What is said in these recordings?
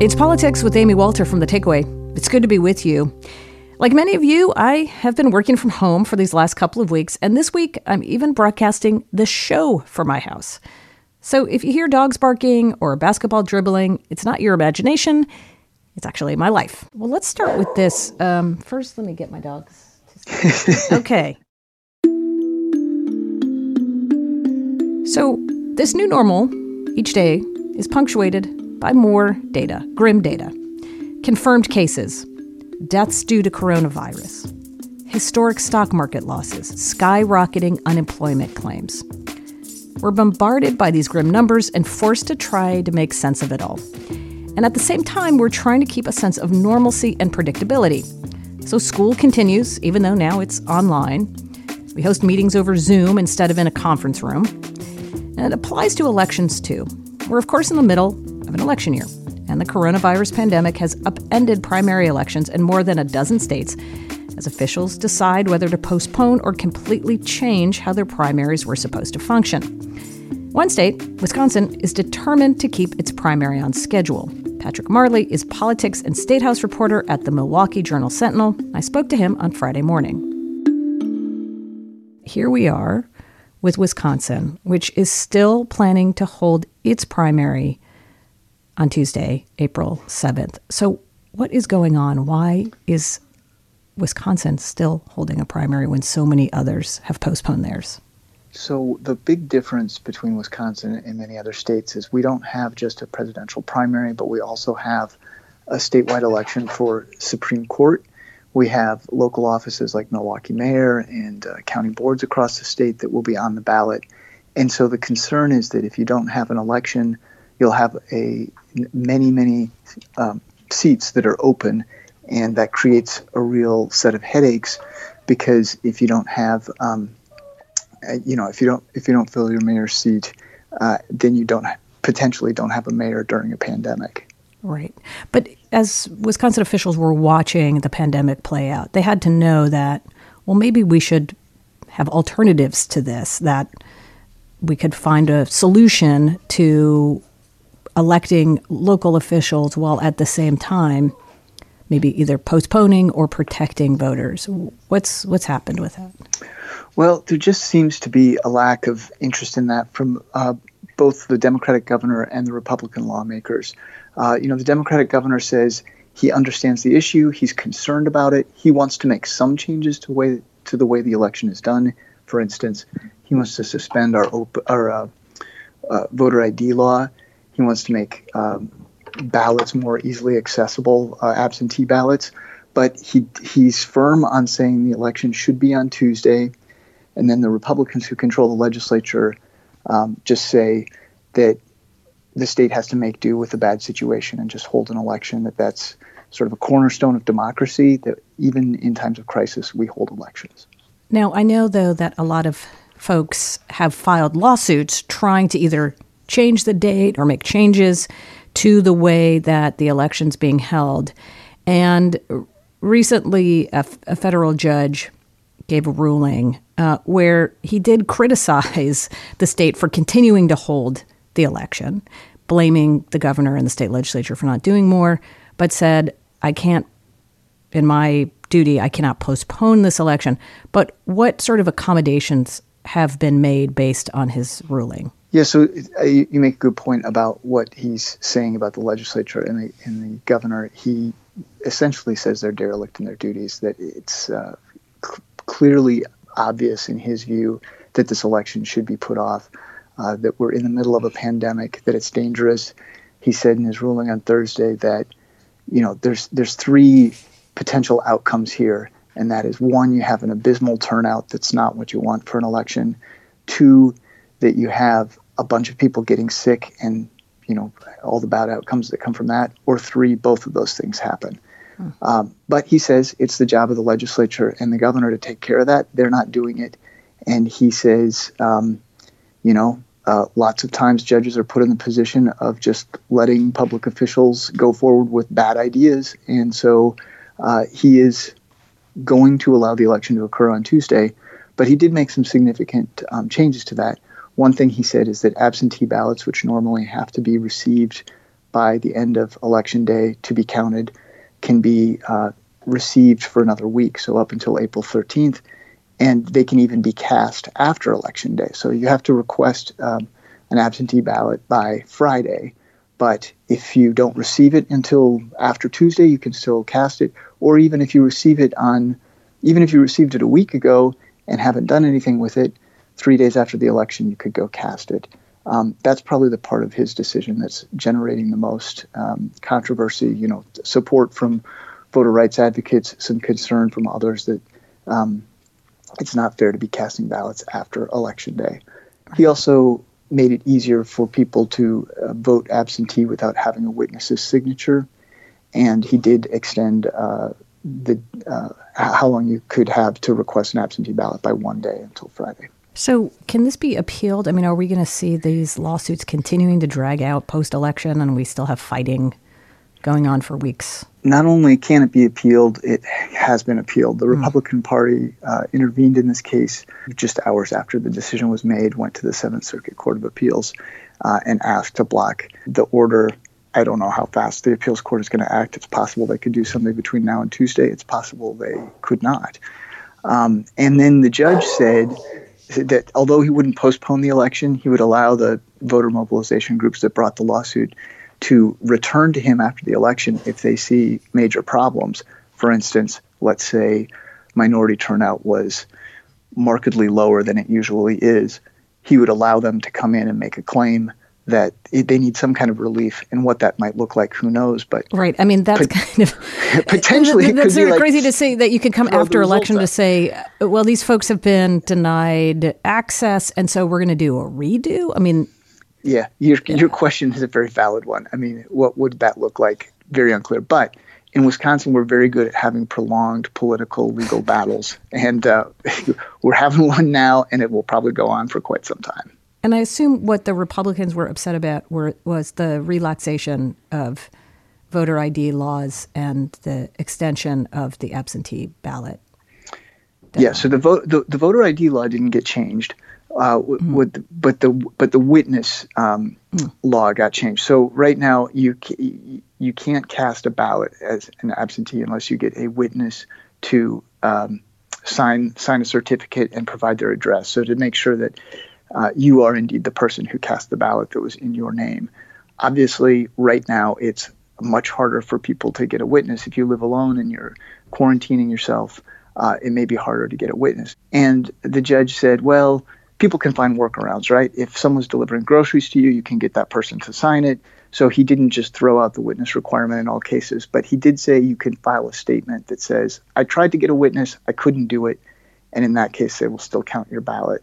It's Politics with Amy Walter from The Takeaway. It's good to be with you. Like many of you, I have been working from home for these last couple of weeks, and this week I'm even broadcasting the show from my house. So if you hear dogs barking or a basketball dribbling, it's not your imagination, it's actually my life. Well, let's start with this. Um, first, let me get my dogs. okay. So, this new normal each day is punctuated by more data, grim data. Confirmed cases, deaths due to coronavirus, historic stock market losses, skyrocketing unemployment claims. We're bombarded by these grim numbers and forced to try to make sense of it all. And at the same time, we're trying to keep a sense of normalcy and predictability. So school continues, even though now it's online. We host meetings over Zoom instead of in a conference room. And it applies to elections too. We're, of course, in the middle of an election year, and the coronavirus pandemic has upended primary elections in more than a dozen states as officials decide whether to postpone or completely change how their primaries were supposed to function. One state, Wisconsin, is determined to keep its primary on schedule. Patrick Marley is politics and state house reporter at the Milwaukee Journal Sentinel. I spoke to him on Friday morning. Here we are with Wisconsin, which is still planning to hold its primary on Tuesday, April 7th. So, what is going on? Why is Wisconsin still holding a primary when so many others have postponed theirs? So, the big difference between Wisconsin and many other states is we don't have just a presidential primary, but we also have a statewide election for Supreme Court. We have local offices like Milwaukee Mayor and uh, county boards across the state that will be on the ballot. And so the concern is that if you don't have an election, you'll have a many many um, seats that are open, and that creates a real set of headaches because if you don't have um, uh, you know if you don't if you don't fill your mayor's seat, uh, then you don't potentially don't have a mayor during a pandemic. Right. But as Wisconsin officials were watching the pandemic play out, they had to know that, well, maybe we should have alternatives to this, that we could find a solution to electing local officials while at the same time maybe either postponing or protecting voters. What's what's happened with that? Well, there just seems to be a lack of interest in that from uh, both the Democratic governor and the Republican lawmakers. Uh, you know, the Democratic governor says he understands the issue, he's concerned about it, he wants to make some changes to way to the way the election is done. For instance, he wants to suspend our op- our uh, uh voter ID law. He wants to make um, ballots more easily accessible, uh, absentee ballots. But he he's firm on saying the election should be on Tuesday, and then the Republicans who control the legislature um, just say that the state has to make do with a bad situation and just hold an election. That that's sort of a cornerstone of democracy. That even in times of crisis, we hold elections. Now I know though that a lot of folks have filed lawsuits trying to either change the date or make changes to the way that the election's being held. And recently, a, a federal judge gave a ruling uh, where he did criticize the state for continuing to hold the election, blaming the governor and the state legislature for not doing more, but said, I can't, in my duty, I cannot postpone this election. But what sort of accommodations have been made based on his ruling? Yeah, so uh, you make a good point about what he's saying about the legislature and the, and the governor. He essentially says they're derelict in their duties, that it's uh, cl- clearly obvious in his view that this election should be put off, uh, that we're in the middle of a pandemic, that it's dangerous. He said in his ruling on Thursday that, you know, there's there's three potential outcomes here, and that is one, you have an abysmal turnout that's not what you want for an election. Two, that you have a bunch of people getting sick and you know all the bad outcomes that come from that, or three, both of those things happen. Hmm. Um, but he says it's the job of the legislature and the governor to take care of that. They're not doing it, and he says, um, you know, uh, lots of times judges are put in the position of just letting public officials go forward with bad ideas, and so uh, he is going to allow the election to occur on Tuesday. But he did make some significant um, changes to that. One thing he said is that absentee ballots, which normally have to be received by the end of election day to be counted can be uh, received for another week, so up until April 13th, and they can even be cast after election day. So you have to request um, an absentee ballot by Friday, but if you don't receive it until after Tuesday, you can still cast it, or even if you receive it on, even if you received it a week ago and haven't done anything with it, three days after the election, you could go cast it. Um, that's probably the part of his decision that's generating the most um, controversy. You know, support from voter rights advocates, some concern from others that um, it's not fair to be casting ballots after election day. He also made it easier for people to uh, vote absentee without having a witness's signature, and he did extend uh, the uh, how long you could have to request an absentee ballot by one day until Friday. So, can this be appealed? I mean, are we going to see these lawsuits continuing to drag out post election and we still have fighting going on for weeks? Not only can it be appealed, it has been appealed. The hmm. Republican mm. Party uh, intervened in this case just hours after the decision was made, went to the Seventh Circuit Court of Appeals uh, and asked to block the order. I don't know how fast the appeals court is going to act. It's possible they could do something between now and Tuesday. It's possible they could not. Um, and then the judge said that although he wouldn't postpone the election, he would allow the voter mobilization groups that brought the lawsuit to return to him after the election if they see major problems. For instance, let's say minority turnout was markedly lower than it usually is, he would allow them to come in and make a claim that they need some kind of relief, and what that might look like, who knows? But right, I mean that's pot- kind of potentially that's sort of crazy to say that you can come after election to say, well, these folks have been denied access, and so we're going to do a redo. I mean, yeah, your yeah. your question is a very valid one. I mean, what would that look like? Very unclear, but. In Wisconsin, we're very good at having prolonged political legal battles, and uh, we're having one now, and it will probably go on for quite some time. And I assume what the Republicans were upset about were, was the relaxation of voter ID laws and the extension of the absentee ballot. Deadline. Yeah, so the, vote, the, the voter ID law didn't get changed, uh, mm-hmm. with, but the but the witness um, mm. law got changed. So right now you you can't cast a ballot as an absentee unless you get a witness to um, sign sign a certificate and provide their address. So to make sure that uh, you are indeed the person who cast the ballot that was in your name. Obviously, right now it's much harder for people to get a witness. If you live alone and you're quarantining yourself, uh, it may be harder to get a witness. And the judge said, well, people can find workarounds, right? If someone's delivering groceries to you, you can get that person to sign it. So he didn't just throw out the witness requirement in all cases, but he did say you can file a statement that says, I tried to get a witness, I couldn't do it. And in that case, they will still count your ballot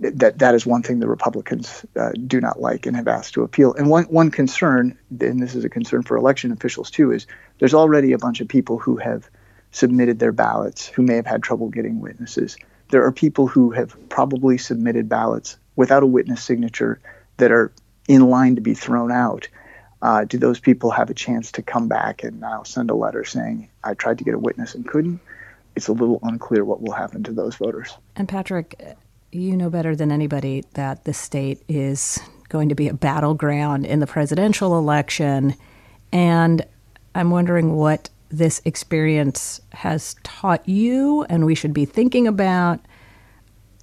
that that is one thing the Republicans uh, do not like and have asked to appeal. And one one concern, and this is a concern for election officials too, is there's already a bunch of people who have submitted their ballots who may have had trouble getting witnesses. There are people who have probably submitted ballots without a witness signature that are in line to be thrown out. Uh, do those people have a chance to come back and now send a letter saying, I tried to get a witness and couldn't? It's a little unclear what will happen to those voters. And Patrick, you know better than anybody that the state is going to be a battleground in the presidential election. And I'm wondering what this experience has taught you and we should be thinking about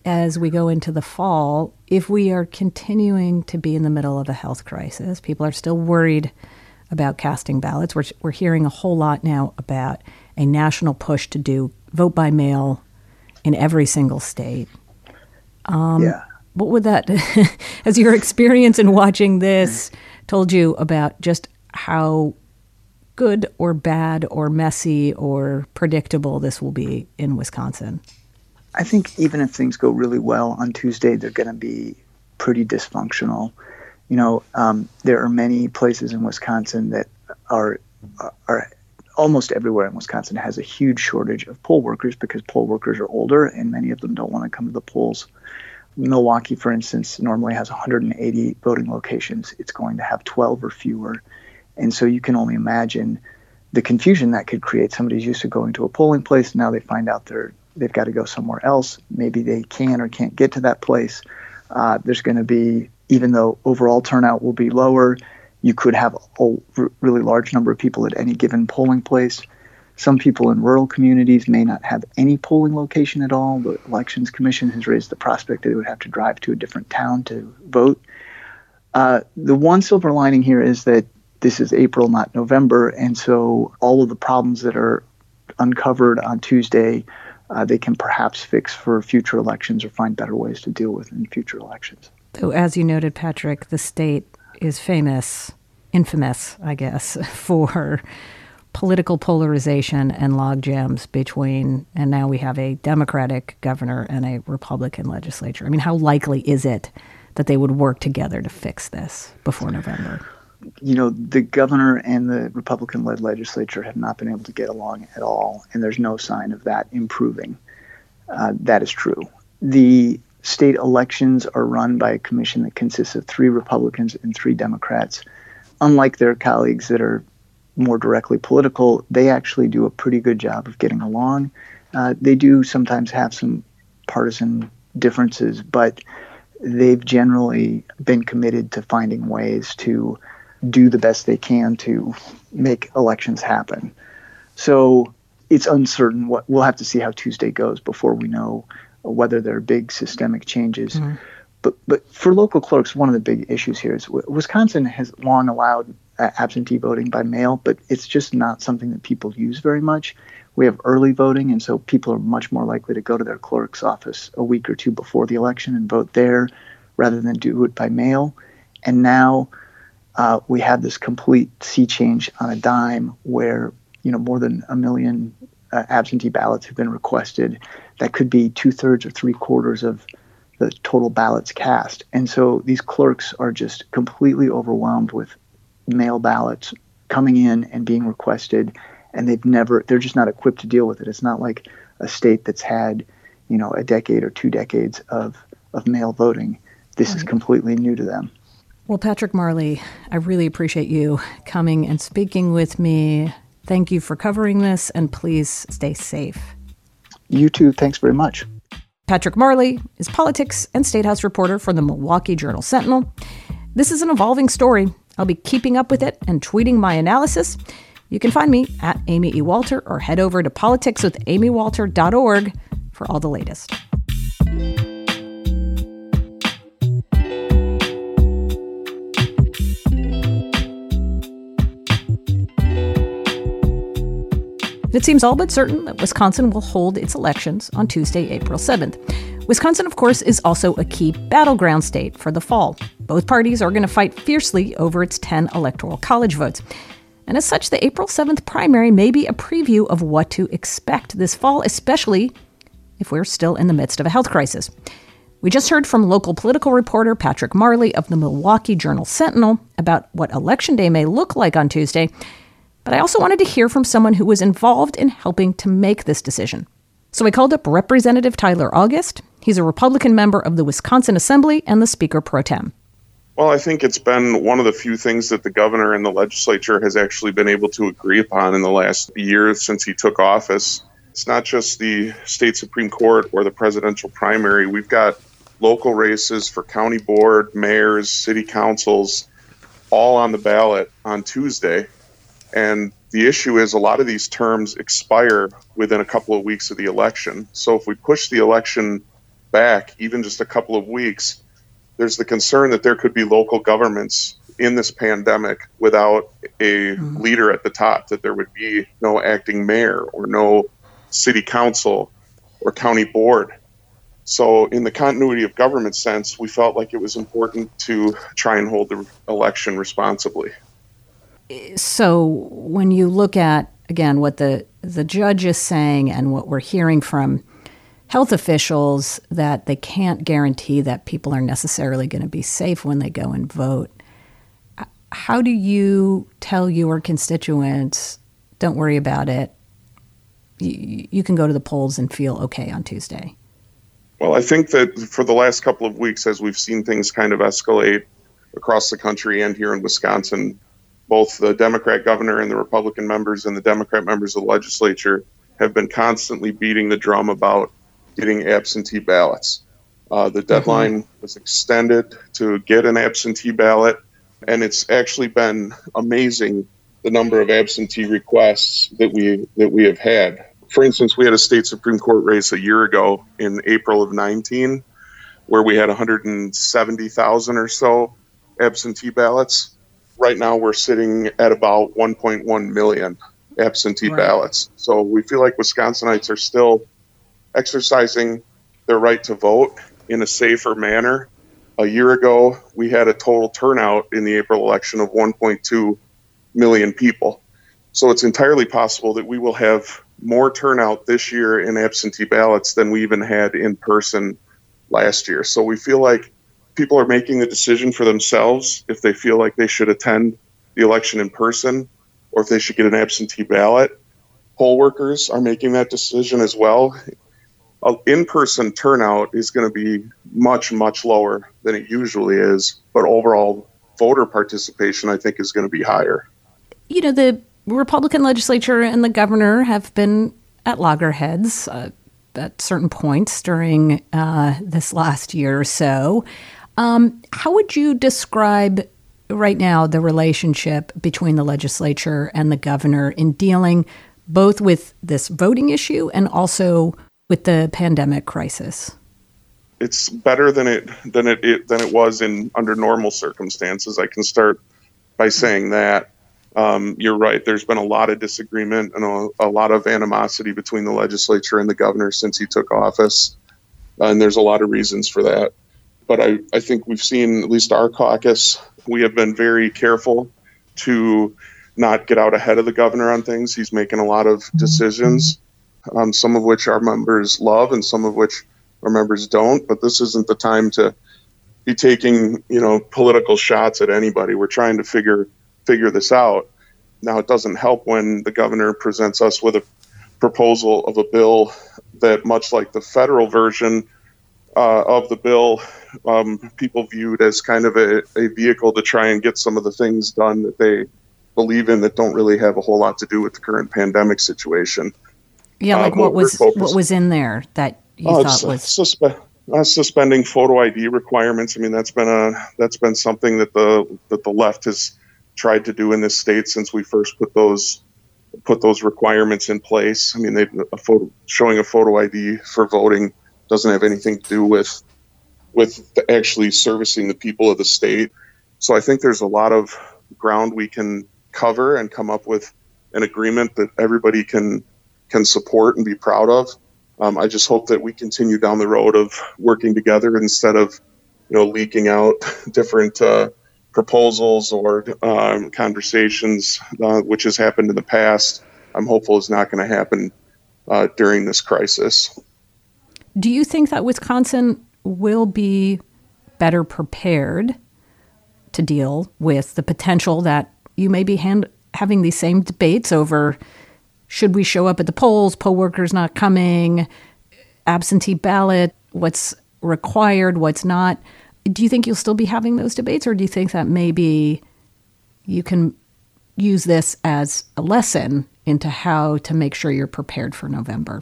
as we go into the fall if we are continuing to be in the middle of a health crisis. People are still worried about casting ballots. We're, we're hearing a whole lot now about a national push to do vote by mail in every single state. Um, yeah. What would that, as your experience in watching this told you about just how good or bad or messy or predictable this will be in Wisconsin? I think even if things go really well on Tuesday, they're going to be pretty dysfunctional. You know, um, there are many places in Wisconsin that are are almost everywhere in Wisconsin has a huge shortage of poll workers because poll workers are older and many of them don't want to come to the polls. Milwaukee, for instance, normally has 180 voting locations. It's going to have 12 or fewer. And so you can only imagine the confusion that could create. Somebody's used to going to a polling place, now they find out they're they've got to go somewhere else. Maybe they can or can't get to that place. Uh, there's going to be, even though overall turnout will be lower, You could have a really large number of people at any given polling place. Some people in rural communities may not have any polling location at all. The Elections Commission has raised the prospect that they would have to drive to a different town to vote. Uh, the one silver lining here is that this is April, not November, and so all of the problems that are uncovered on Tuesday, uh, they can perhaps fix for future elections or find better ways to deal with in future elections. So, as you noted, Patrick, the state is famous, infamous, I guess, for political polarization and logjams between, and now we have a Democratic governor and a Republican legislature. I mean, how likely is it that they would work together to fix this before November? You know, the governor and the Republican led legislature have not been able to get along at all, and there's no sign of that improving. Uh, that is true. The state elections are run by a commission that consists of three Republicans and three Democrats. Unlike their colleagues that are more directly political, they actually do a pretty good job of getting along. Uh, they do sometimes have some partisan differences, but they've generally been committed to finding ways to do the best they can to make elections happen. So it's uncertain. What we'll have to see how Tuesday goes before we know whether there are big systemic changes. Mm-hmm. But but for local clerks, one of the big issues here is Wisconsin has long allowed absentee voting by mail, but it's just not something that people use very much. We have early voting, and so people are much more likely to go to their clerk's office a week or two before the election and vote there rather than do it by mail. And now uh, we have this complete sea change on a dime where you know more than a million uh, absentee ballots have been requested. That could be two thirds or three quarters of the total ballots cast. And so these clerks are just completely overwhelmed with mail ballots coming in and being requested, and they've never, they're just not equipped to deal with it. It's not like a state that's had, you know, a decade or two decades of, of mail voting. This right. is completely new to them. Well, Patrick Marley, I really appreciate you coming and speaking with me. Thank you for covering this, and please stay safe. You too. Thanks very much. Patrick Marley is politics and state house reporter for the Milwaukee Journal Sentinel. This is an evolving story, I'll be keeping up with it and tweeting my analysis. You can find me at Amy E. Walter or head over to politicswithamywalter.org for all the latest. It seems all but certain that Wisconsin will hold its elections on Tuesday, April 7th. Wisconsin, of course, is also a key battleground state for the fall. Both parties are going to fight fiercely over its 10 electoral college votes. And as such, the April 7th primary may be a preview of what to expect this fall, especially if we're still in the midst of a health crisis. We just heard from local political reporter Patrick Marley of the Milwaukee Journal Sentinel about what Election Day may look like on Tuesday, but I also wanted to hear from someone who was involved in helping to make this decision. So I called up Representative Tyler August. He's a Republican member of the Wisconsin Assembly and the Speaker pro tem. Well, I think it's been one of the few things that the governor and the legislature has actually been able to agree upon in the last year since he took office. It's not just the state Supreme Court or the presidential primary. We've got local races for county board, mayors, city councils, all on the ballot on Tuesday. And the issue is a lot of these terms expire within a couple of weeks of the election. So if we push the election back even just a couple of weeks, there's the concern that there could be local governments in this pandemic without a mm-hmm. leader at the top, that there would be no acting mayor or no city council or county board. So, in the continuity of government sense, we felt like it was important to try and hold the election responsibly. So, when you look at again what the the judge is saying and what we're hearing from health officials that they can't guarantee that people are necessarily going to be safe when they go and vote. How do you tell your constituents, don't worry about it? You, you can go to the polls and feel okay on Tuesday. Well, I think that for the last couple of weeks, as we've seen things kind of escalate across the country and here in Wisconsin, both the Democrat governor and the Republican members and the Democrat members of the legislature have been constantly beating the drum about getting absentee ballots. Uh, the deadline mm-hmm. was extended to get an absentee ballot, and it's actually been amazing the number of absentee requests that we that we have had. For instance, we had a state supreme court race a year ago in April of 19 where we had 170,000 or so absentee ballots. Right now we're sitting at about 1.1 million absentee right. ballots. So we feel like Wisconsinites are still exercising their right to vote in a safer manner a year ago, we had a total turnout in the April election of 1.2 million people. So it's entirely possible that we will have more turnout this year in absentee ballots than we even had in person last year. So we feel like people are making the decision for themselves if they feel like they should attend the election in person or if they should get an absentee ballot. Poll workers are making that decision as well. In-person turnout is going to be much much lower than it usually is but overall voter participation i think is going to be higher. You know the republican legislature and the governor have been at loggerheads uh, at certain points during uh, this last year or so um, how would you describe right now the relationship between the legislature and the governor in dealing both with this voting issue and also with the pandemic crisis? It's better than it than it, it than it was in under normal circumstances. I can start by saying that. Um, you're right. There's been a lot of disagreement and a, a, lot of animosity between the legislature and the governor since he took office, and there's a lot of reasons for that. But I, I think we've seen, at least our caucus, we have been very careful to not get out ahead of the governor on things. He's making a lot of decisions um, some of which our members love and some of which our members don't. But this isn't the time to be taking you know political shots at anybody. We're trying to figure figure this out. Now it doesn't help when the governor presents us with a proposal of a bill that, much like the federal version uh, of the bill, um, people viewed as kind of a, a vehicle to try and get some of the things done that they believe in that don't really have a whole lot to do with the current pandemic situation. Yeah, like uh, what was what was in there that you uh, thought was suspe- uh, suspending photo ID requirements. I mean, that's been a that's been something that the that the left has tried to do in this state since we first put those put those requirements in place. I mean, they a photo showing a photo ID for voting doesn't have anything to do with with actually servicing the people of the state. So I think there's a lot of ground we can cover and come up with an agreement that everybody can can support and be proud of. Um, I just hope that we continue down the road of working together instead of, you know, leaking out different uh, proposals or um, conversations, uh, which has happened in the past. I'm hopeful is not going to happen uh, during this crisis. Do you think that Wisconsin will be better prepared to deal with the potential that you may be hand- having these same debates over should we show up at the polls? Poll workers not coming, absentee ballot, what's required, what's not. Do you think you'll still be having those debates, or do you think that maybe you can use this as a lesson into how to make sure you're prepared for November?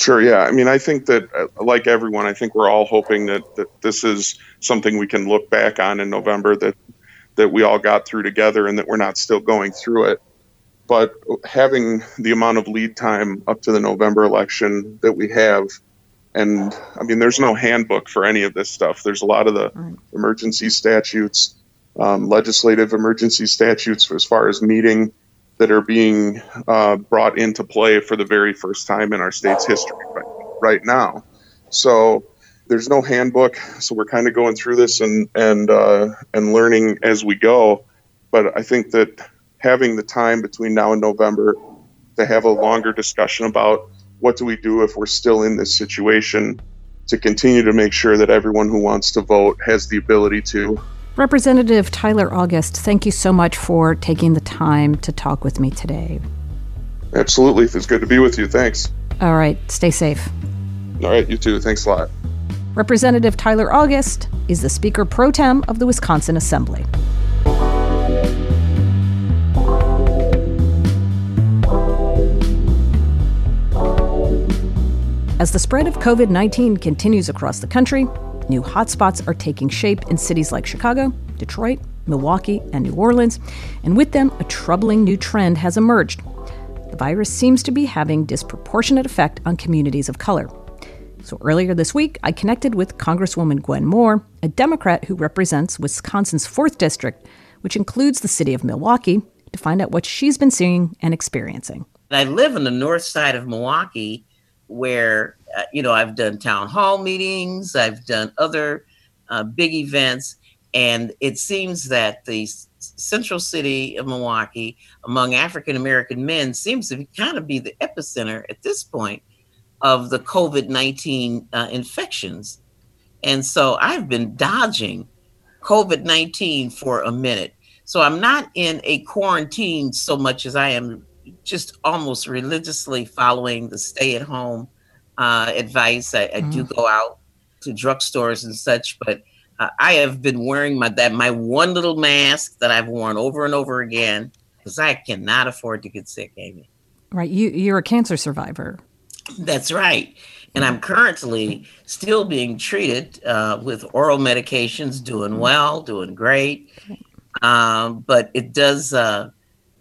Sure. Yeah. I mean, I think that, uh, like everyone, I think we're all hoping that, that this is something we can look back on in November that that we all got through together and that we're not still going through it but having the amount of lead time up to the November election that we have, and I mean, there's no handbook for any of this stuff. There's a lot of the right. emergency statutes, um, legislative emergency statutes as far as meeting that are being uh, brought into play for the very first time in our state's history right, right now. So there's no handbook, so we're kind of going through this and and uh, and learning as we go. But I think that having the time between now and November to have a longer discussion about what do we do if we're still in this situation to continue to make sure that everyone who wants to vote has the ability to. Representative Tyler August, thank you so much for taking the time to talk with me today. Absolutely. It's good to be with you. Thanks. All right. Stay safe. All right. You too. Thanks a lot. Representative Tyler August is the Speaker pro tem of the Wisconsin Assembly. As the spread of COVID 19 continues across the country, new hotspots are taking shape in cities like Chicago, Detroit, Milwaukee, and New Orleans, and with them, a troubling new trend has emerged. The virus seems to be having disproportionate effect on communities of color. So earlier this week, I connected with Congresswoman Gwen Moore, a Democrat who represents Wisconsin's 4th District, which includes the city of Milwaukee, to find out what she's been seeing and experiencing. I live on the north side of Milwaukee, where, you know, I've done town hall meetings, I've done other uh, big events, and it seems that the central city of Milwaukee, among African American men, seems to be, kind of be the epicenter at this point of the COVID 19 uh, infections. And so I've been dodging COVID 19 for a minute. So I'm not in a quarantine so much as I am just almost religiously following the stay at home uh, advice. I, I mm. do go out to drugstores and such, but uh, I have been wearing my that my one little mask that I've worn over and over again because I cannot afford to get sick, Amy. Right, you you're a cancer survivor. That's right. And I'm currently still being treated uh, with oral medications, doing well, doing great. Um, but it does uh,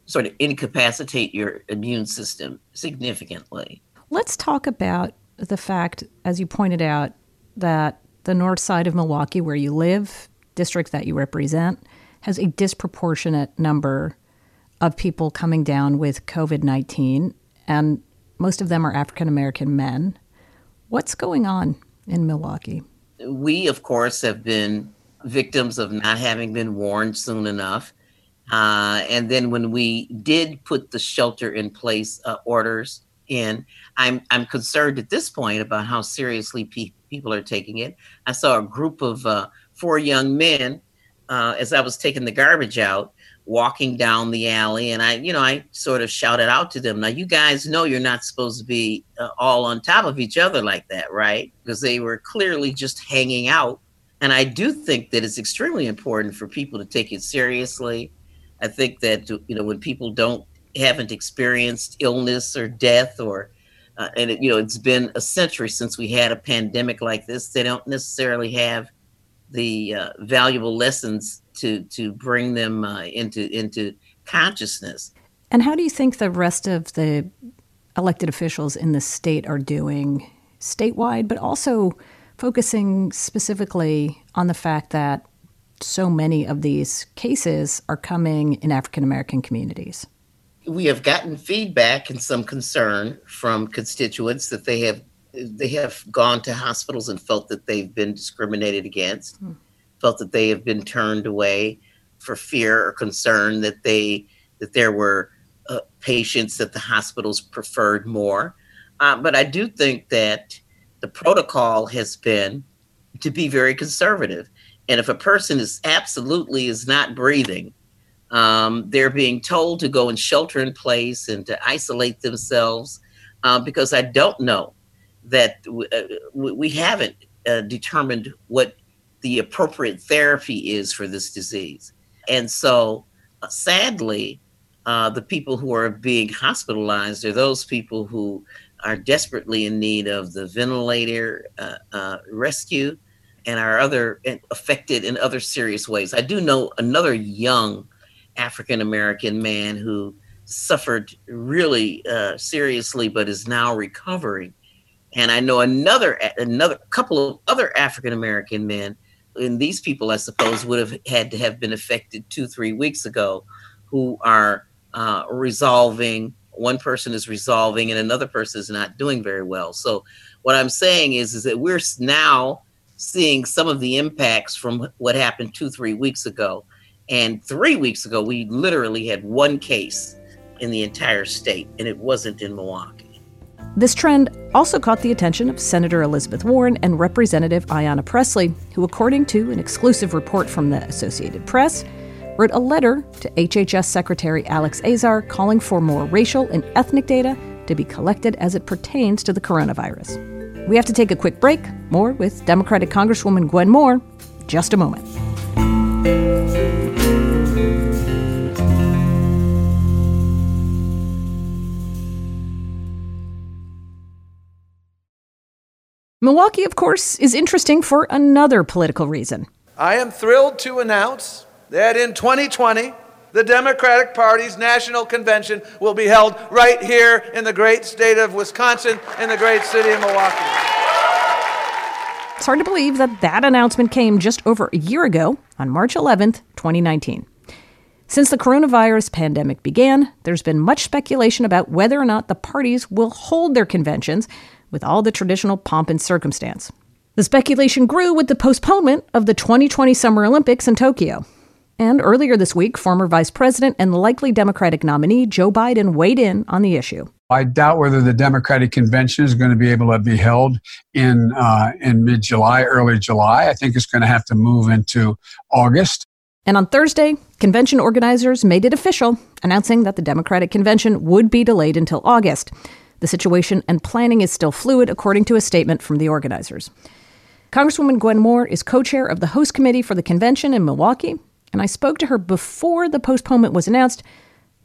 sort of incapacitate your immune system significantly. Let's talk about the fact, as you pointed out, that the north side of Milwaukee, where you live, district that you represent, has a disproportionate number of people coming down with COVID 19. And most of them are African American men. What's going on in Milwaukee? We, of course, have been victims of not having been warned soon enough. Uh, and then when we did put the shelter in place uh, orders in, I'm I'm concerned at this point about how seriously pe- people are taking it. I saw a group of uh, four young men uh, as I was taking the garbage out walking down the alley and i you know i sort of shouted out to them now you guys know you're not supposed to be uh, all on top of each other like that right? Because they were clearly just hanging out. And i do think that it's extremely important for people to take it seriously. I think that you know when people don't haven't experienced illness or death or uh, and it, you know it's been a century since we had a pandemic like this they don't necessarily have the uh, valuable lessons to to bring them uh, into into consciousness. And how do you think the rest of the elected officials in the state are doing statewide, but also focusing specifically on the fact that so many of these cases are coming in African American communities? We have gotten feedback and some concern from constituents that they have they have gone to hospitals and felt that they've been discriminated against, hmm. felt that they have been turned away for fear or concern that they that there were uh, patients that the hospitals preferred more. Uh, but I do think that the protocol has been to be very conservative. And if a person is absolutely is not breathing, um, they're being told to go and shelter in place and to isolate themselves uh, because I don't know that uh, we haven't uh, determined what the appropriate therapy is for this disease. And so, uh, sadly, uh, the people who are being hospitalized are those people who are desperately in need of the ventilator uh, rescue and are other affected in other serious ways. I do know another young African American man who suffered really seriously but is now recovering and I know another another couple of other African American men, and these people I suppose would have had to have been affected two three weeks ago, who are uh, resolving. One person is resolving, and another person is not doing very well. So, what I'm saying is, is that we're now seeing some of the impacts from what happened two three weeks ago, and three weeks ago we literally had one case in the entire state, and it wasn't in Milwaukee. This trend also caught the attention of Senator Elizabeth Warren and Representative Ayanna Pressley, who, according to an exclusive report from the Associated Press, wrote a letter to HHS Secretary Alex Azar calling for more racial and ethnic data to be collected as it pertains to the coronavirus. We have to take a quick break. More with Democratic Congresswoman Gwen Moore just a moment. Milwaukee, of course, is interesting for another political reason. I am thrilled to announce that in 2020, the Democratic Party's national convention will be held right here in the great state of Wisconsin, in the great city of Milwaukee. It's hard to believe that that announcement came just over a year ago on March 11th, 2019. Since the coronavirus pandemic began, there's been much speculation about whether or not the parties will hold their conventions with all the traditional pomp and circumstance. The speculation grew with the postponement of the 2020 Summer Olympics in Tokyo. And earlier this week, former Vice President and likely Democratic nominee Joe Biden weighed in on the issue. I doubt whether the Democratic convention is going to be able to be held in uh, in mid July, early July. I think it's going to have to move into August. And on Thursday, convention organizers made it official, announcing that the Democratic convention would be delayed until August. The situation and planning is still fluid, according to a statement from the organizers. Congresswoman Gwen Moore is co chair of the host committee for the convention in Milwaukee and I spoke to her before the postponement was announced,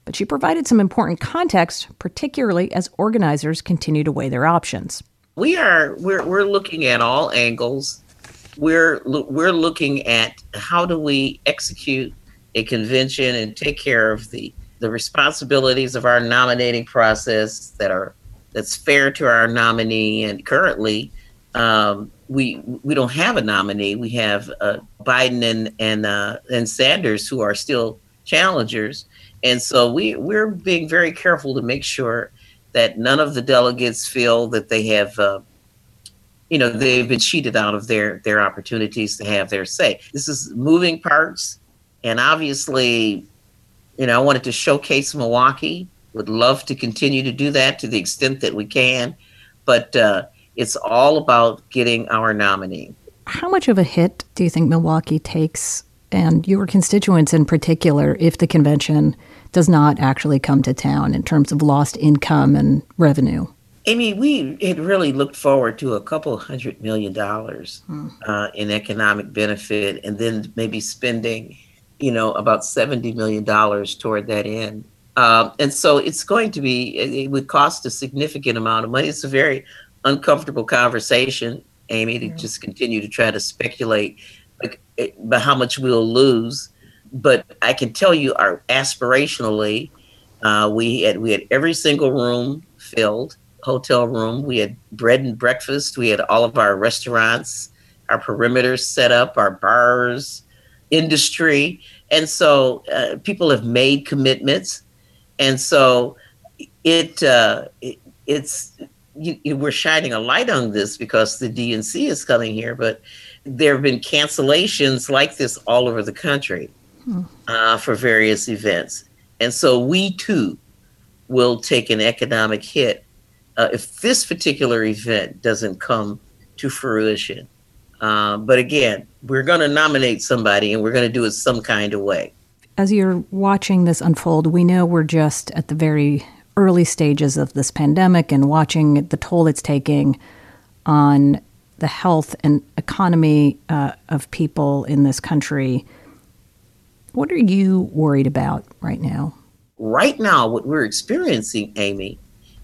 but she provided some important context, particularly as organizers continue to weigh their options. We are we're we're looking at all angles. We're we're looking at how do we execute a convention and take care of the the responsibilities of our nominating process that are that's fair to our nominee and currently um, we we don't have a nominee. We have uh, Biden and and uh, and Sanders who are still challengers, and so we we're being very careful to make sure that none of the delegates feel that they have. Uh, you know they've been cheated out of their their opportunities to have their say. This is moving parts, and obviously, you know I wanted to showcase Milwaukee. Would love to continue to do that to the extent that we can, but uh, it's all about getting our nominee. How much of a hit do you think Milwaukee takes, and your constituents in particular, if the convention does not actually come to town in terms of lost income and revenue? Amy, we had really looked forward to a couple hundred million dollars hmm. uh, in economic benefit, and then maybe spending, you know, about seventy million dollars toward that end. Um, and so it's going to be, it would cost a significant amount of money. It's a very uncomfortable conversation, Amy, to just continue to try to speculate like, about how much we'll lose. But I can tell you, our aspirationally, uh, we had we had every single room filled, hotel room. We had bread and breakfast. We had all of our restaurants, our perimeters set up, our bars, industry, and so uh, people have made commitments, and so it, uh, it it's you, you, we're shining a light on this because the DNC is coming here, but there have been cancellations like this all over the country hmm. uh, for various events. And so we too will take an economic hit uh, if this particular event doesn't come to fruition. Uh, but again, we're going to nominate somebody and we're going to do it some kind of way. As you're watching this unfold, we know we're just at the very early stages of this pandemic and watching the toll it's taking on the health and economy uh, of people in this country. What are you worried about right now? Right now, what we're experiencing, Amy,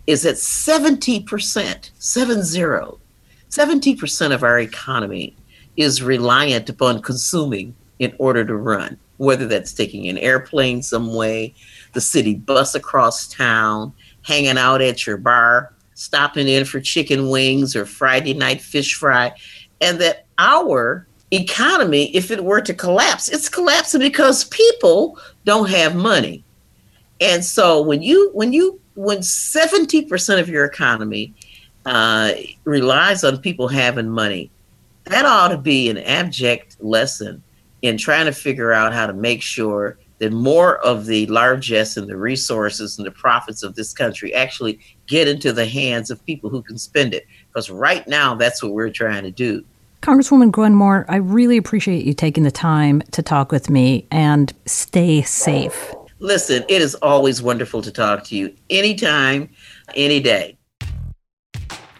is that 70%, seven zero, 70% of our economy is reliant upon consuming in order to run, whether that's taking an airplane some way, the city bus across town, hanging out at your bar, stopping in for chicken wings or Friday night fish fry. And that our economy, if it were to collapse, it's collapsing because people don't have money. And so when you when you when 70% of your economy uh, relies on people having money, that ought to be an abject lesson in trying to figure out how to make sure that more of the largesse and the resources and the profits of this country actually get into the hands of people who can spend it. Because right now, that's what we're trying to do. Congresswoman Gwen Moore, I really appreciate you taking the time to talk with me and stay safe. Listen, it is always wonderful to talk to you anytime, any day.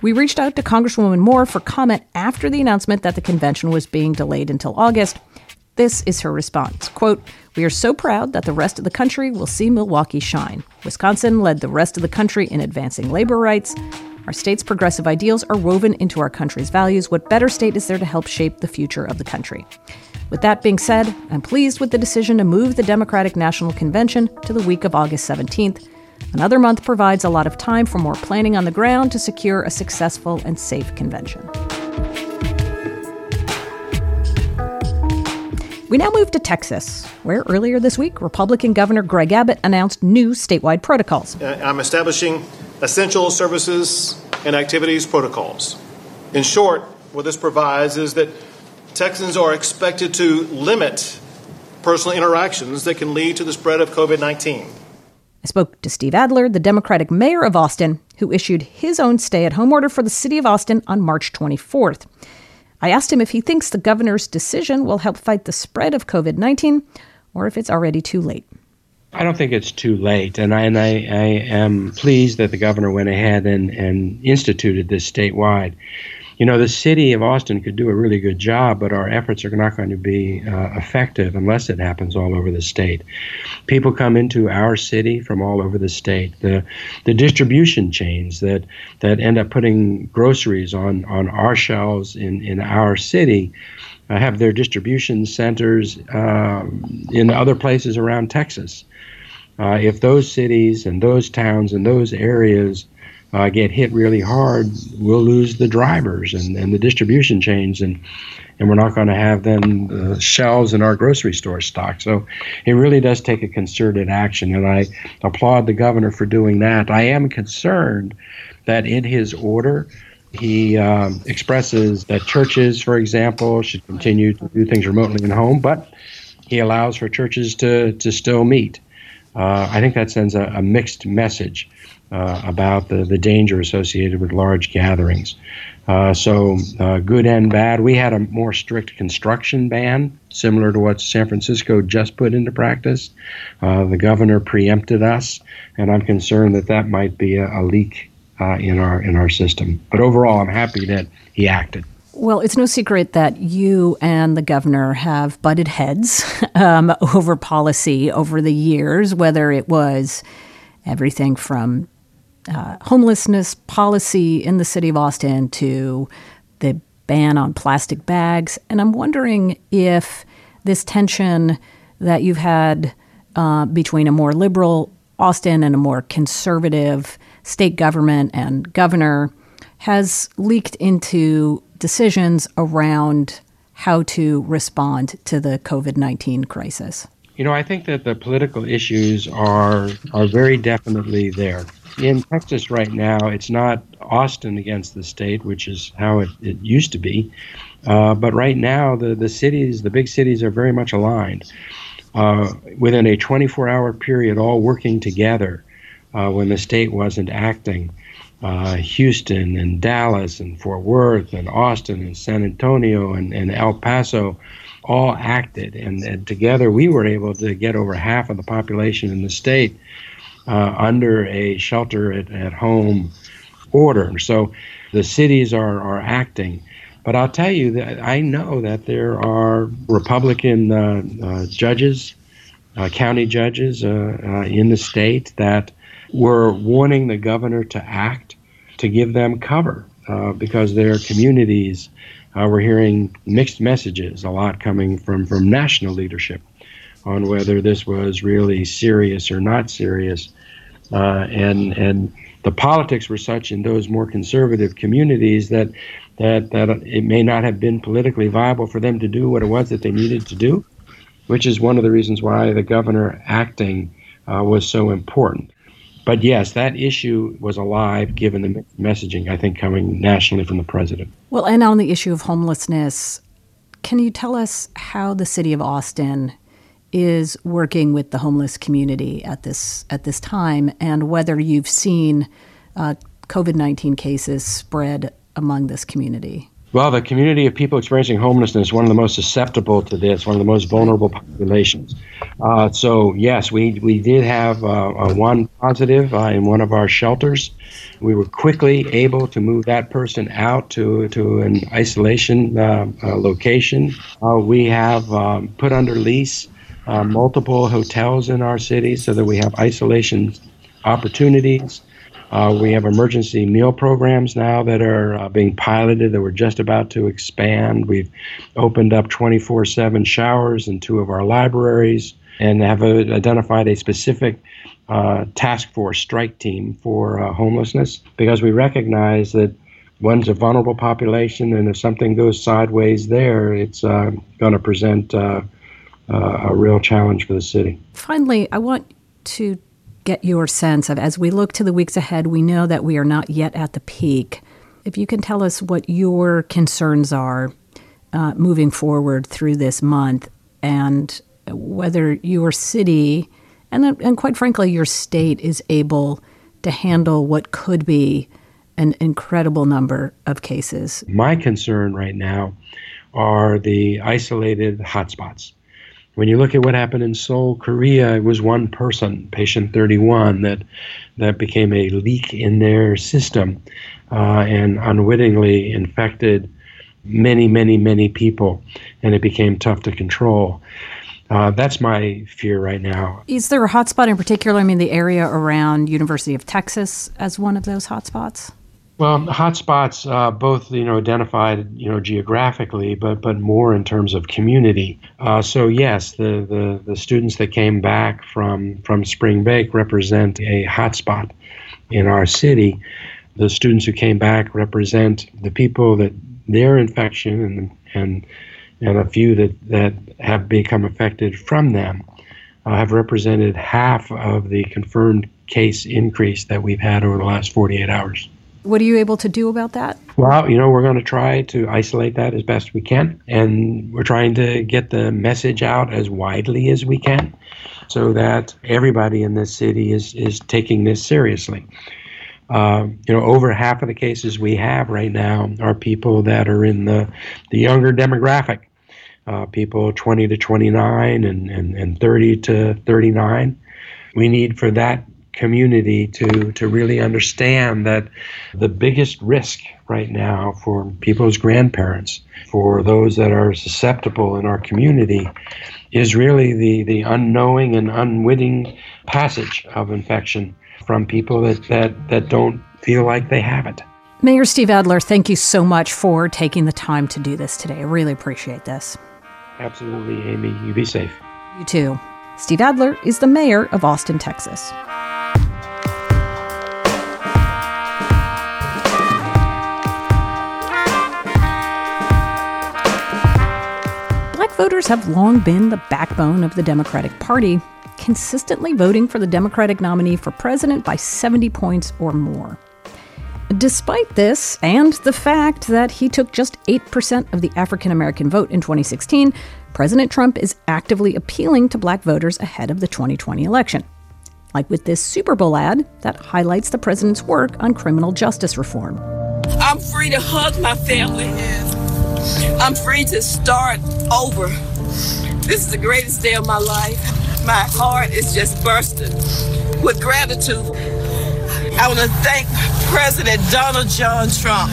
We reached out to Congresswoman Moore for comment after the announcement that the convention was being delayed until August. This is her response. Quote, we are so proud that the rest of the country will see Milwaukee shine. Wisconsin led the rest of the country in advancing labor rights. Our state's progressive ideals are woven into our country's values. What better state is there to help shape the future of the country? With that being said, I'm pleased with the decision to move the Democratic National Convention to the week of August 17th. Another month provides a lot of time for more planning on the ground to secure a successful and safe convention. We now move to Texas, where earlier this week, Republican Governor Greg Abbott announced new statewide protocols. Uh, I'm establishing essential services and activities protocols. In short, what this provides is that Texans are expected to limit personal interactions that can lead to the spread of COVID 19. I spoke to Steve Adler, the Democratic mayor of Austin, who issued his own stay at home order for the city of Austin on March 24th. I asked him if he thinks the governor's decision will help fight the spread of COVID 19 or if it's already too late. I don't think it's too late, and I, and I, I am pleased that the governor went ahead and, and instituted this statewide you know, the city of Austin could do a really good job, but our efforts are not going to be uh, effective unless it happens all over the state. People come into our city from all over the state. The the distribution chains that that end up putting groceries on on our shelves in in our city. Uh, have their distribution centers uh, in other places around Texas. Uh, if those cities and those towns and those areas uh, get hit really hard, we'll lose the drivers and, and the distribution chains, and and we're not going to have then the shelves in our grocery store stocked. So it really does take a concerted action, and I applaud the governor for doing that. I am concerned that in his order. He um, expresses that churches, for example, should continue to do things remotely in home, but he allows for churches to, to still meet. Uh, I think that sends a, a mixed message uh, about the, the danger associated with large gatherings. Uh, so, uh, good and bad. We had a more strict construction ban, similar to what San Francisco just put into practice. Uh, the governor preempted us, and I'm concerned that that might be a, a leak uh, in our in our system. But overall, I'm happy that he acted. Well, it's no secret that you and the governor have butted heads um, over policy over the years, whether it was everything from uh, homelessness policy in the city of Austin to the ban on plastic bags. And I'm wondering if this tension that you've had uh, between a more liberal Austin and a more conservative state government and governor has leaked into decisions around how to respond to the COVID 19 crisis. You know, I think that the political issues are are very definitely there in Texas right now, it's not Austin against the state, which is how it, it used to be. Uh, but right now, the, the cities, the big cities, are very much aligned. Uh, within a 24 hour period, all working together uh, when the state wasn't acting. Uh, Houston and Dallas and Fort Worth and Austin and San Antonio and, and El Paso all acted. And, and together we were able to get over half of the population in the state uh, under a shelter at, at home order. So the cities are, are acting. But I'll tell you that I know that there are Republican uh, uh, judges, uh, county judges uh, uh, in the state that were warning the governor to act to give them cover because their communities were hearing mixed messages, a lot coming from, from national leadership on whether this was really serious or not serious. Uh, and and the politics were such in those more conservative communities that that that it may not have been politically viable for them to do what it was that they needed to do, which is one of the reasons why the governor acting uh, was so important. But yes, that issue was alive given the messaging I think coming nationally from the president. Well, and on the issue of homelessness, can you tell us how the city of Austin is working with the homeless community at this at this time, and whether you've seen uh, COVID nineteen cases spread among this community. Well, the community of people experiencing homelessness is one of the most susceptible to this, one of the most vulnerable populations. Uh, so, yes, we, we did have uh, one positive uh, in one of our shelters. We were quickly able to move that person out to, to an isolation uh, uh, location. Uh, we have um, put under lease uh, multiple hotels in our city so that we have isolation opportunities. Uh, we have emergency meal programs now that are uh, being piloted that we're just about to expand. We've opened up 24 7 showers in two of our libraries and have uh, identified a specific uh, task force strike team for uh, homelessness because we recognize that one's a vulnerable population, and if something goes sideways there, it's uh, going to present uh, uh, a real challenge for the city. Finally, I want to get your sense of as we look to the weeks ahead, we know that we are not yet at the peak. If you can tell us what your concerns are uh, moving forward through this month and whether your city and, and quite frankly, your state is able to handle what could be an incredible number of cases. My concern right now are the isolated hotspots. When you look at what happened in Seoul, Korea, it was one person, patient 31, that that became a leak in their system uh, and unwittingly infected many, many, many people, and it became tough to control. Uh, that's my fear right now. Is there a hotspot in particular? I mean, the area around University of Texas as one of those hotspots. Well, hotspots, uh, both you know identified you know geographically, but but more in terms of community. Uh, so yes, the, the the students that came back from from spring break represent a hotspot in our city. The students who came back represent the people that their infection and and and a few that that have become affected from them uh, have represented half of the confirmed case increase that we've had over the last 48 hours. What are you able to do about that? Well, you know, we're going to try to isolate that as best we can, and we're trying to get the message out as widely as we can so that everybody in this city is, is taking this seriously. Uh, you know, over half of the cases we have right now are people that are in the, the younger demographic, uh, people 20 to 29 and, and, and 30 to 39. We need for that community to to really understand that the biggest risk right now for people's grandparents, for those that are susceptible in our community, is really the, the unknowing and unwitting passage of infection from people that, that, that don't feel like they have it. Mayor Steve Adler, thank you so much for taking the time to do this today. I really appreciate this. Absolutely, Amy. You be safe. You too. Steve Adler is the mayor of Austin, Texas. Voters have long been the backbone of the Democratic Party, consistently voting for the Democratic nominee for president by 70 points or more. Despite this, and the fact that he took just 8% of the African American vote in 2016, President Trump is actively appealing to black voters ahead of the 2020 election. Like with this Super Bowl ad that highlights the president's work on criminal justice reform. I'm free to hug my family. I'm free to start over. This is the greatest day of my life. My heart is just bursting with gratitude. I want to thank President Donald John Trump.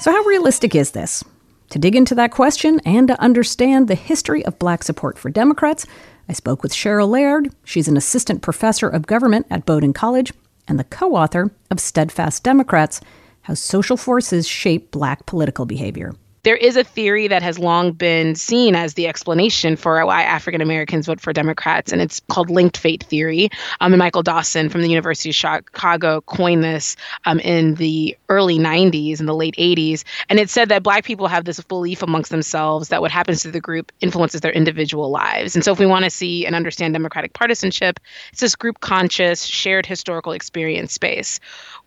So, how realistic is this? To dig into that question and to understand the history of black support for Democrats, I spoke with Chryl Laird. She's an assistant professor of government at Bowdoin College and the co author of Steadfast Democrats how social forces shape black political behavior there is a theory that has long been seen as the explanation for why African Americans vote for Democrats, and it's called linked fate theory. Um, and Michael Dawson from the University of Chicago coined this um, in the early 90s and the late 80s. And it said that Black people have this belief amongst themselves that what happens to the group influences their individual lives. And so, if we want to see and understand democratic partisanship, it's this group conscious, shared historical experience space.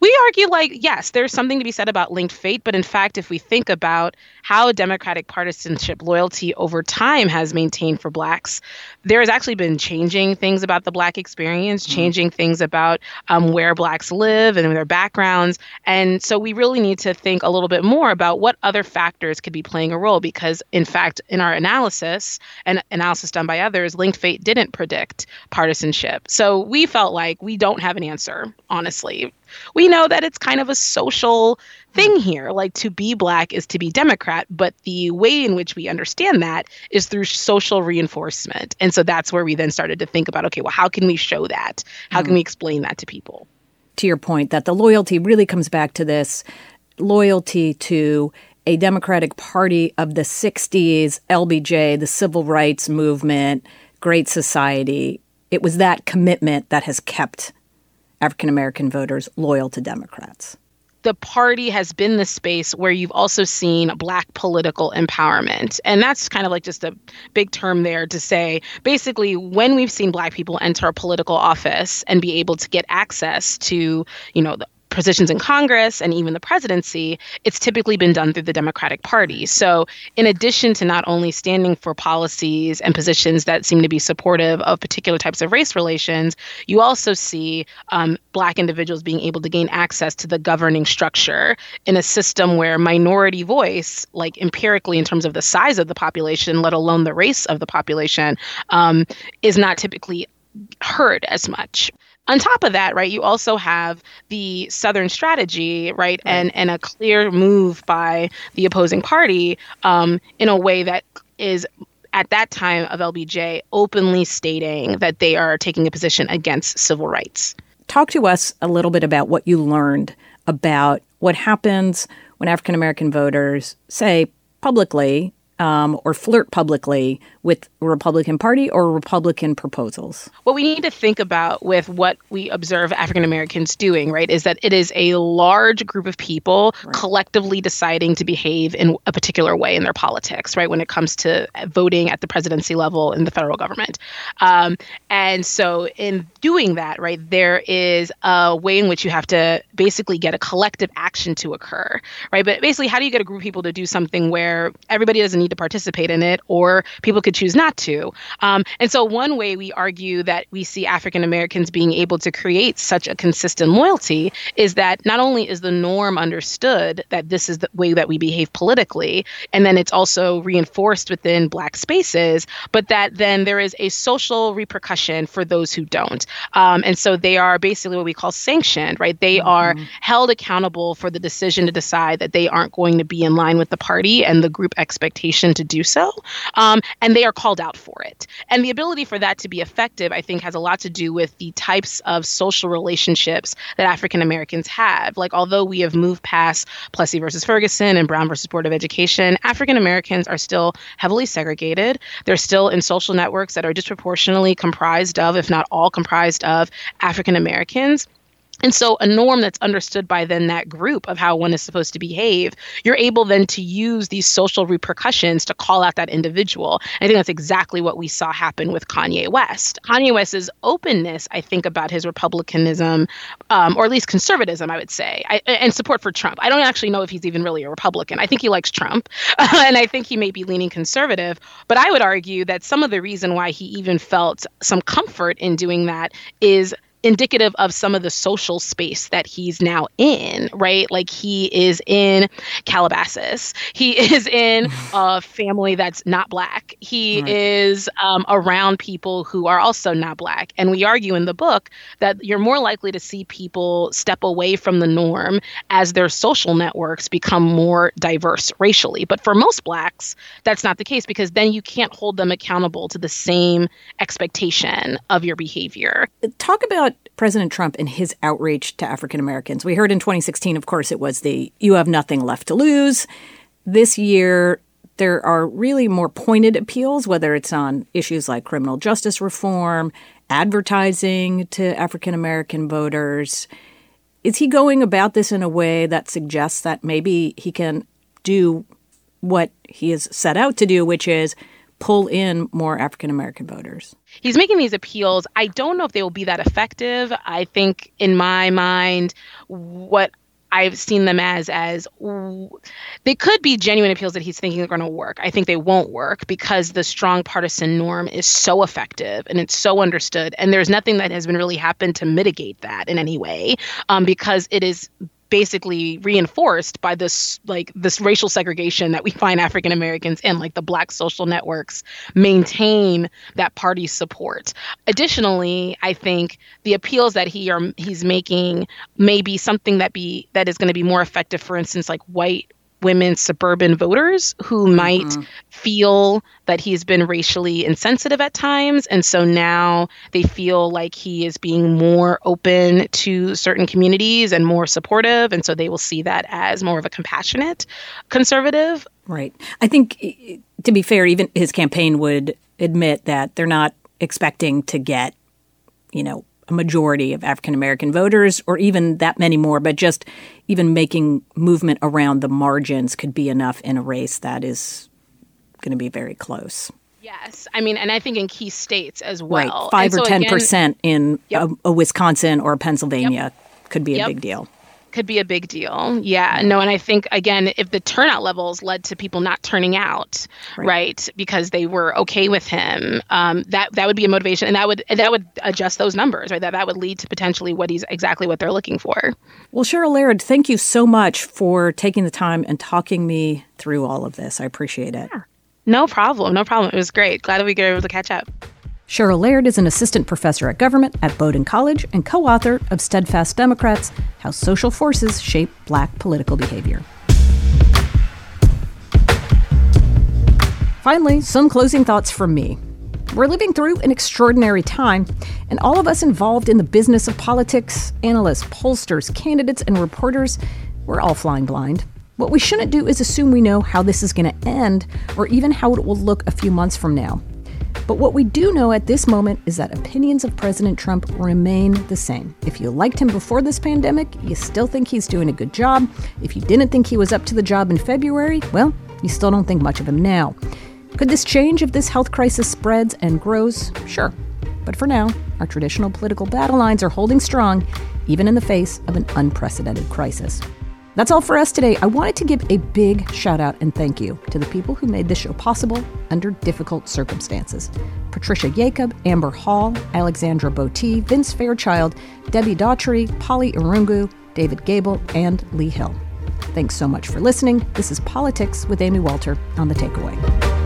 We argue, like, yes, there's something to be said about linked fate, but in fact, if we think about how Democratic partisanship loyalty over time has maintained for Blacks, there has actually been changing things about the Black experience, mm-hmm. changing things about um, where Blacks live and their backgrounds. And so we really need to think a little bit more about what other factors could be playing a role because, in fact, in our analysis and analysis done by others, linked fate didn't predict partisanship. So we felt like we don't have an answer, honestly. We know that it's kind of a social thing here. Like to be black is to be Democrat but the way in which we understand that is through social reinforcement. And so that's where we then started to think about okay, well, how can we show that? How mm. can we explain that to people? To your point, that the loyalty really comes back to this loyalty to a Democratic Party of the 60s, LBJ, the civil rights movement, Great Society. It was that commitment that has kept African American voters loyal to Democrats the party has been the space where you've also seen black political empowerment. And that's kind of like just a big term there to say basically when we've seen black people enter a political office and be able to get access to, you know, the positions in Congress and even the presidency, it's typically been done through the Democratic Party. So, in addition to not only standing for policies and positions that seem to be supportive of particular types of race relations, you also see um, Black individuals being able to gain access to the governing structure in a system where minority voice, like empirically in terms of the size of the population, let alone the race of the population, um, is not typically heard as much on top of that, right, you also have the Southern strategy, right, right. and and a clear move by the opposing party um, in a way that is at that time of LBJ openly stating that they are taking a position against civil rights. Talk to us a little bit about what you learned about what happens when African American voters say publicly um, or flirt publicly with Republican Party or Republican proposals? What we need to think about with what we observe African Americans doing, right, is that it is a large group of people right. collectively deciding to behave in a particular way in their politics, right, when it comes to voting at the presidency level in the federal government. Um, and so, in doing that, right, there is a way in which you have to basically get a collective action to occur, right? But basically, how do you get a group of people to do something where everybody doesn't need to participate in it, or people could choose not to. Um, and so, one way we argue that we see African Americans being able to create such a consistent loyalty is that not only is the norm understood that this is the way that we behave politically, and then it's also reinforced within Black spaces, but that then there is a social repercussion for those who don't. Um, and so, they are basically what we call sanctioned, right? They mm-hmm. are held accountable for the decision to decide that they aren't going to be in line with the party and the group to do so. Um, and they are called out for it. And the ability for that to be effective, I think, has a lot to do with the types of social relationships that African Americans have. Like, although we have moved past Plessy versus Ferguson and Brown versus Board of Education, African Americans are still heavily segregated. They're still in social networks that are disproportionately comprised of, if not all comprised of, African Americans. And so, a norm that's understood by then that group of how one is supposed to behave, you're able then to use these social repercussions to call out that individual. I think that's exactly what we saw happen with Kanye West. Kanye West's openness, I think, about his republicanism, um, or at least conservatism, I would say, I, and support for Trump. I don't actually know if he's even really a Republican. I think he likes Trump, and I think he may be leaning conservative. But I would argue that some of the reason why he even felt some comfort in doing that is indicative of some of the social space that he's now in, right? Like he is in Calabasas. He is in a family that's not black. He right. is um, around people who are also not black. And we argue in the book that you're more likely to see people step away from the norm as their social networks become more diverse racially. But for most blacks, that's not the case because then you can't hold them accountable to the same expectation of your behavior. Talk about President Trump and his outreach to African Americans. We heard in 2016, of course, it was the you have nothing left to lose. This year, there are really more pointed appeals, whether it's on issues like criminal justice reform, advertising to African American voters. Is he going about this in a way that suggests that maybe he can do what he has set out to do, which is pull in more African American voters. He's making these appeals. I don't know if they will be that effective. I think, in my mind, what I've seen them as as they could be genuine appeals that he's thinking are going to work. I think they won't work because the strong partisan norm is so effective and it's so understood, and there's nothing that has been really happened to mitigate that in any way, um, because it is basically reinforced by this like this racial segregation that we find African Americans in like the black social networks maintain that party support. Additionally, I think the appeals that he are he's making may be something that be that is going to be more effective for instance like white women suburban voters who might mm-hmm. feel that he's been racially insensitive at times. And so now they feel like he is being more open to certain communities and more supportive. And so they will see that as more of a compassionate conservative. Right. I think, to be fair, even his campaign would admit that they're not expecting to get, you know, a majority of African American voters or even that many more, but just even making movement around the margins could be enough in a race that is going to be very close. Yes, I mean, and I think in key states as well, right, five and or ten so percent in yep. a, a, Wisconsin or a Pennsylvania yep. could be a yep. big deal could be a big deal. Yeah, no, and I think again, if the turnout levels led to people not turning out, right, right because they were okay with him, um, that that would be a motivation, and that would that would adjust those numbers, right? That that would lead to potentially what he's exactly what they're looking for. Well, Chryl Laird, thank you so much for taking the time and talking me through all of this. I appreciate it. Yeah. No problem. No problem. It was great. Glad that we were able to catch up. Chryl Laird is an assistant professor at government at Bowdoin College and co author of Steadfast Democrats How Social Forces Shape Black Political Behavior. Finally, some closing thoughts from me. We're living through an extraordinary time, and all of us involved in the business of politics analysts, pollsters, candidates, and reporters we're all flying blind. What we shouldn't do is assume we know how this is going to end or even how it will look a few months from now. But what we do know at this moment is that opinions of President Trump remain the same. If you liked him before this pandemic, you still think he's doing a good job. If you didn't think he was up to the job in February, well, you still don't think much of him now. Could this change if this health crisis spreads and grows? Sure. But for now, our traditional political battle lines are holding strong, even in the face of an unprecedented crisis. That's all for us today. I wanted to give a big shout out and thank you to the people who made this show possible under difficult circumstances Patricia Jacob, Amber Hall, Alexandra Botti, Vince Fairchild, Debbie Daughtry, Polly Irungu, David Gable, and Lee Hill. Thanks so much for listening. This is Politics with Amy Walter on The Takeaway.